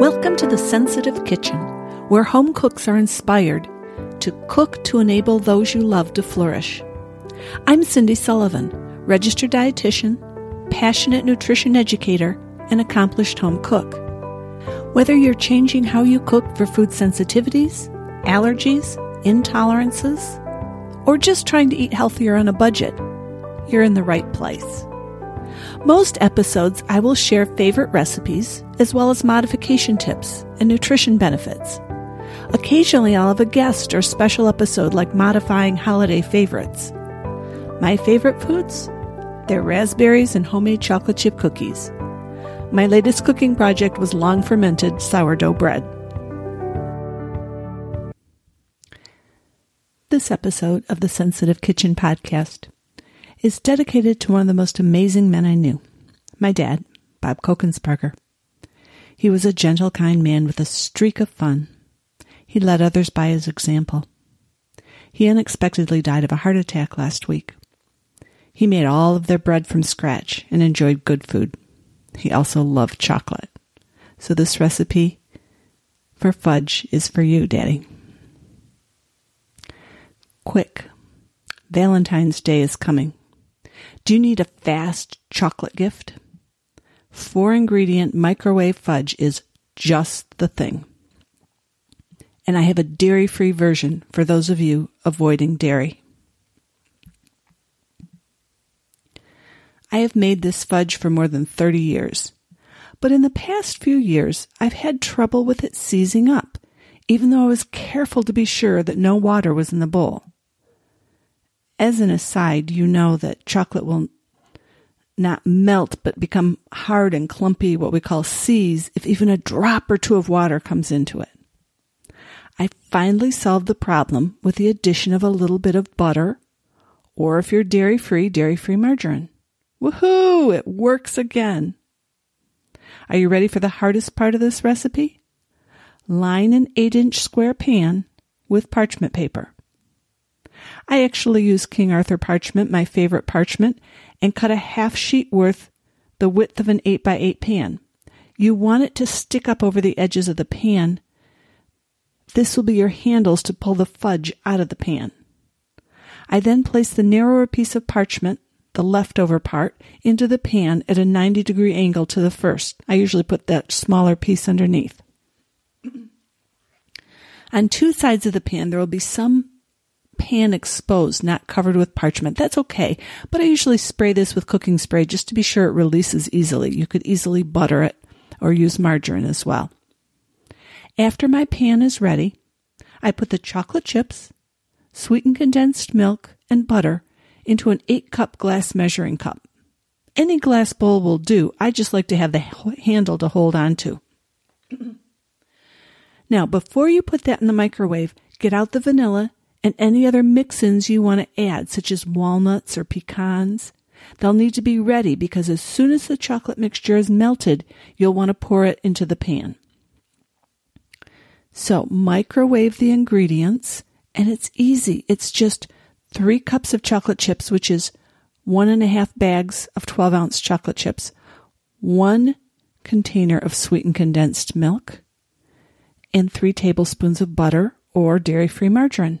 Welcome to the Sensitive Kitchen, where home cooks are inspired to cook to enable those you love to flourish. I'm Cindy Sullivan, registered dietitian, passionate nutrition educator, and accomplished home cook. Whether you're changing how you cook for food sensitivities, allergies, intolerances, or just trying to eat healthier on a budget, you're in the right place. Most episodes, I will share favorite recipes as well as modification tips and nutrition benefits. Occasionally, I'll have a guest or special episode like modifying holiday favorites. My favorite foods? They're raspberries and homemade chocolate chip cookies. My latest cooking project was long fermented sourdough bread. This episode of the Sensitive Kitchen podcast is dedicated to one of the most amazing men I knew, my dad, Bob Kokensparger. He was a gentle, kind man with a streak of fun. He led others by his example. He unexpectedly died of a heart attack last week. He made all of their bread from scratch and enjoyed good food. He also loved chocolate. So this recipe for fudge is for you, Daddy. Quick. Valentine's Day is coming. Do you need a fast chocolate gift? Four ingredient microwave fudge is just the thing. And I have a dairy free version for those of you avoiding dairy. I have made this fudge for more than 30 years, but in the past few years I've had trouble with it seizing up, even though I was careful to be sure that no water was in the bowl. As an aside, you know that chocolate will not melt but become hard and clumpy, what we call seize, if even a drop or two of water comes into it. I finally solved the problem with the addition of a little bit of butter, or if you're dairy free, dairy free margarine. Woohoo! It works again. Are you ready for the hardest part of this recipe? Line an 8 inch square pan with parchment paper. I actually use King Arthur parchment, my favorite parchment, and cut a half sheet worth the width of an 8 by 8 pan. You want it to stick up over the edges of the pan. This will be your handles to pull the fudge out of the pan. I then place the narrower piece of parchment, the leftover part, into the pan at a 90 degree angle to the first. I usually put that smaller piece underneath. On two sides of the pan, there will be some pan exposed, not covered with parchment. That's okay, but I usually spray this with cooking spray just to be sure it releases easily. You could easily butter it or use margarine as well. After my pan is ready, I put the chocolate chips, sweetened condensed milk, and butter into an 8 cup glass measuring cup. Any glass bowl will do. I just like to have the handle to hold on to. now, before you put that in the microwave, get out the vanilla and any other mix-ins you want to add, such as walnuts or pecans. They'll need to be ready because as soon as the chocolate mixture is melted, you'll want to pour it into the pan. So microwave the ingredients and it's easy. It's just three cups of chocolate chips, which is one and a half bags of 12 ounce chocolate chips, one container of sweetened condensed milk, and three tablespoons of butter or dairy free margarine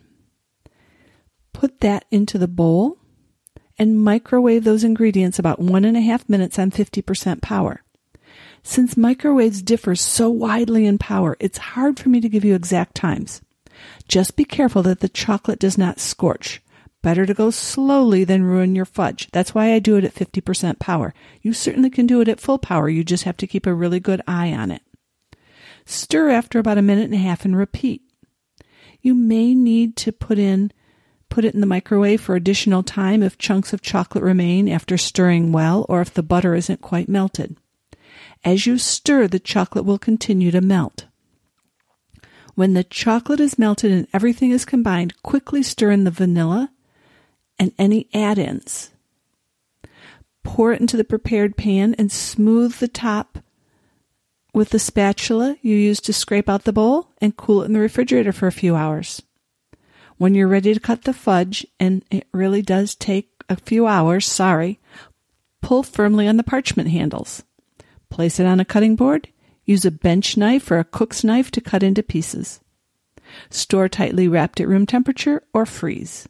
put that into the bowl and microwave those ingredients about one and a half minutes on 50% power. Since microwaves differ so widely in power, it's hard for me to give you exact times. Just be careful that the chocolate does not scorch. Better to go slowly than ruin your fudge. That's why I do it at 50% power. You certainly can do it at full power. You just have to keep a really good eye on it. Stir after about a minute and a half and repeat. You may need to put in Put it in the microwave for additional time if chunks of chocolate remain after stirring well or if the butter isn't quite melted. As you stir, the chocolate will continue to melt. When the chocolate is melted and everything is combined, quickly stir in the vanilla and any add-ins. Pour it into the prepared pan and smooth the top with the spatula you use to scrape out the bowl and cool it in the refrigerator for a few hours. When you're ready to cut the fudge, and it really does take a few hours, sorry, pull firmly on the parchment handles. Place it on a cutting board. Use a bench knife or a cook's knife to cut into pieces. Store tightly wrapped at room temperature or freeze.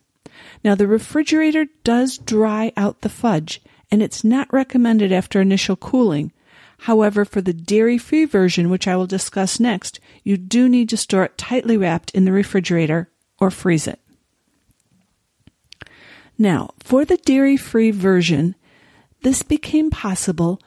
Now, the refrigerator does dry out the fudge, and it's not recommended after initial cooling. However, for the dairy free version, which I will discuss next, you do need to store it tightly wrapped in the refrigerator or freeze it. Now, for the dairy free version, this became possible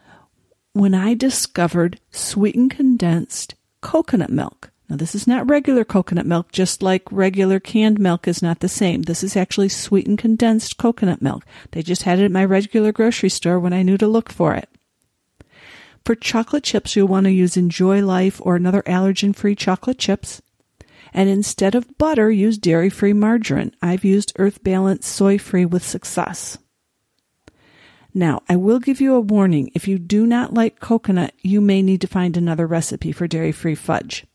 when I discovered sweetened condensed coconut milk. Now, this is not regular coconut milk, just like regular canned milk is not the same. This is actually sweetened condensed coconut milk. They just had it at my regular grocery store when I knew to look for it. For chocolate chips, you'll want to use Enjoy Life or another allergen free chocolate chips. And instead of butter, use dairy free margarine. I've used Earth Balance soy free with success. Now, I will give you a warning. If you do not like coconut, you may need to find another recipe for dairy free fudge.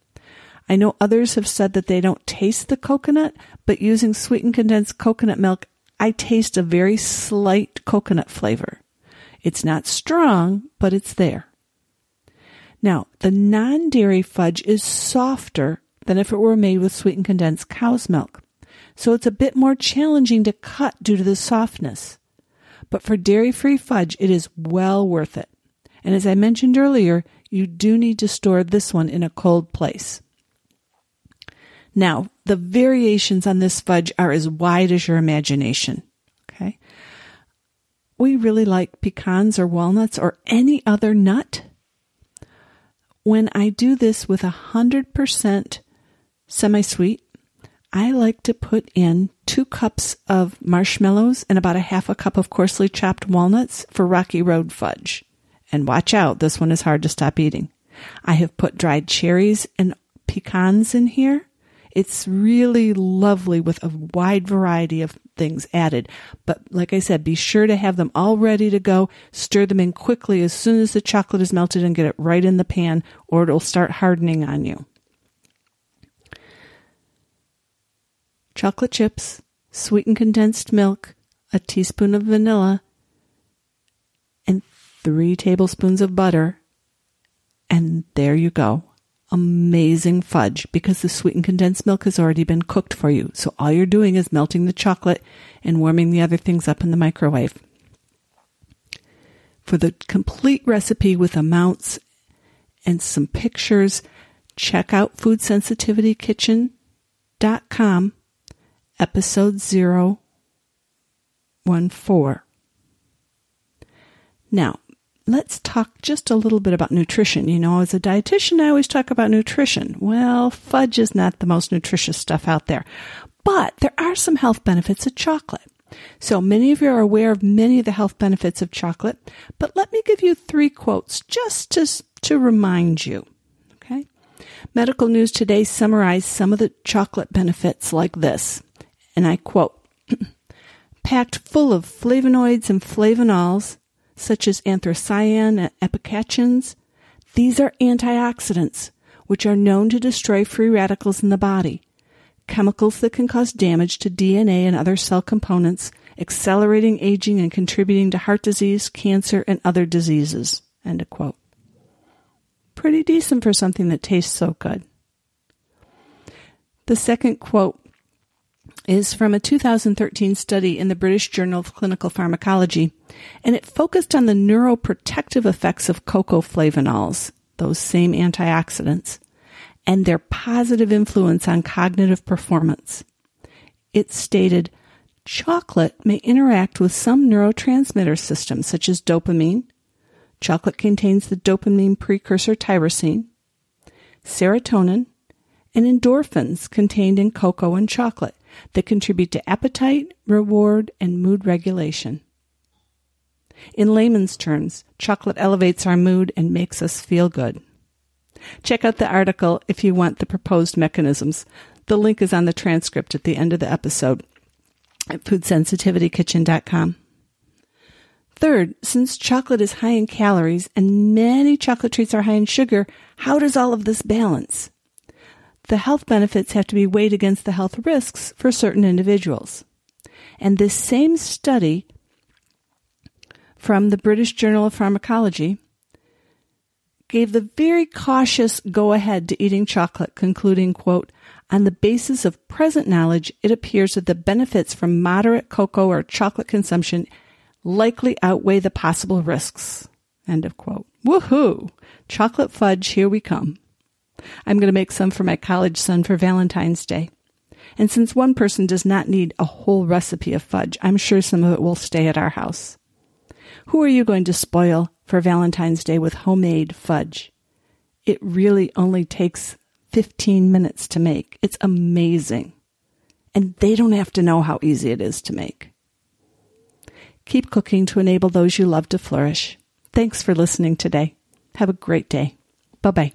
I know others have said that they don't taste the coconut, but using sweetened condensed coconut milk, I taste a very slight coconut flavor. It's not strong, but it's there. Now, the non dairy fudge is softer than if it were made with sweetened condensed cow's milk. So it's a bit more challenging to cut due to the softness. But for dairy free fudge, it is well worth it. And as I mentioned earlier, you do need to store this one in a cold place. Now, the variations on this fudge are as wide as your imagination. Okay. We really like pecans or walnuts or any other nut. When I do this with 100% semi sweet, I like to put in two cups of marshmallows and about a half a cup of coarsely chopped walnuts for Rocky Road fudge. And watch out, this one is hard to stop eating. I have put dried cherries and pecans in here. It's really lovely with a wide variety of things added. But like I said, be sure to have them all ready to go. Stir them in quickly as soon as the chocolate is melted and get it right in the pan or it'll start hardening on you. Chocolate chips, sweetened condensed milk, a teaspoon of vanilla, and three tablespoons of butter. And there you go. Amazing fudge because the sweetened condensed milk has already been cooked for you. So all you're doing is melting the chocolate and warming the other things up in the microwave. For the complete recipe with amounts and some pictures, check out foodsensitivitykitchen.com episode 014. Now, let's talk just a little bit about nutrition. You know, as a dietitian, I always talk about nutrition. Well, fudge is not the most nutritious stuff out there, but there are some health benefits of chocolate. So many of you are aware of many of the health benefits of chocolate, but let me give you three quotes just to, to remind you. Okay. Medical News Today summarized some of the chocolate benefits like this and I quote, packed full of flavonoids and flavonols, such as anthracene and epicatechins. These are antioxidants, which are known to destroy free radicals in the body, chemicals that can cause damage to DNA and other cell components, accelerating aging and contributing to heart disease, cancer, and other diseases. End quote. Pretty decent for something that tastes so good. The second quote is from a 2013 study in the British Journal of Clinical Pharmacology, and it focused on the neuroprotective effects of cocoa flavanols, those same antioxidants, and their positive influence on cognitive performance. It stated, chocolate may interact with some neurotransmitter systems such as dopamine. Chocolate contains the dopamine precursor tyrosine, serotonin, and endorphins contained in cocoa and chocolate that contribute to appetite, reward, and mood regulation. In layman's terms, chocolate elevates our mood and makes us feel good. Check out the article if you want the proposed mechanisms. The link is on the transcript at the end of the episode at foodsensitivitykitchen.com. Third, since chocolate is high in calories and many chocolate treats are high in sugar, how does all of this balance? The health benefits have to be weighed against the health risks for certain individuals. And this same study from the British Journal of Pharmacology gave the very cautious go ahead to eating chocolate, concluding, quote, on the basis of present knowledge, it appears that the benefits from moderate cocoa or chocolate consumption likely outweigh the possible risks. End of quote. Woohoo! Chocolate fudge, here we come. I'm going to make some for my college son for Valentine's Day. And since one person does not need a whole recipe of fudge, I'm sure some of it will stay at our house. Who are you going to spoil for Valentine's Day with homemade fudge? It really only takes 15 minutes to make. It's amazing. And they don't have to know how easy it is to make. Keep cooking to enable those you love to flourish. Thanks for listening today. Have a great day. Bye bye.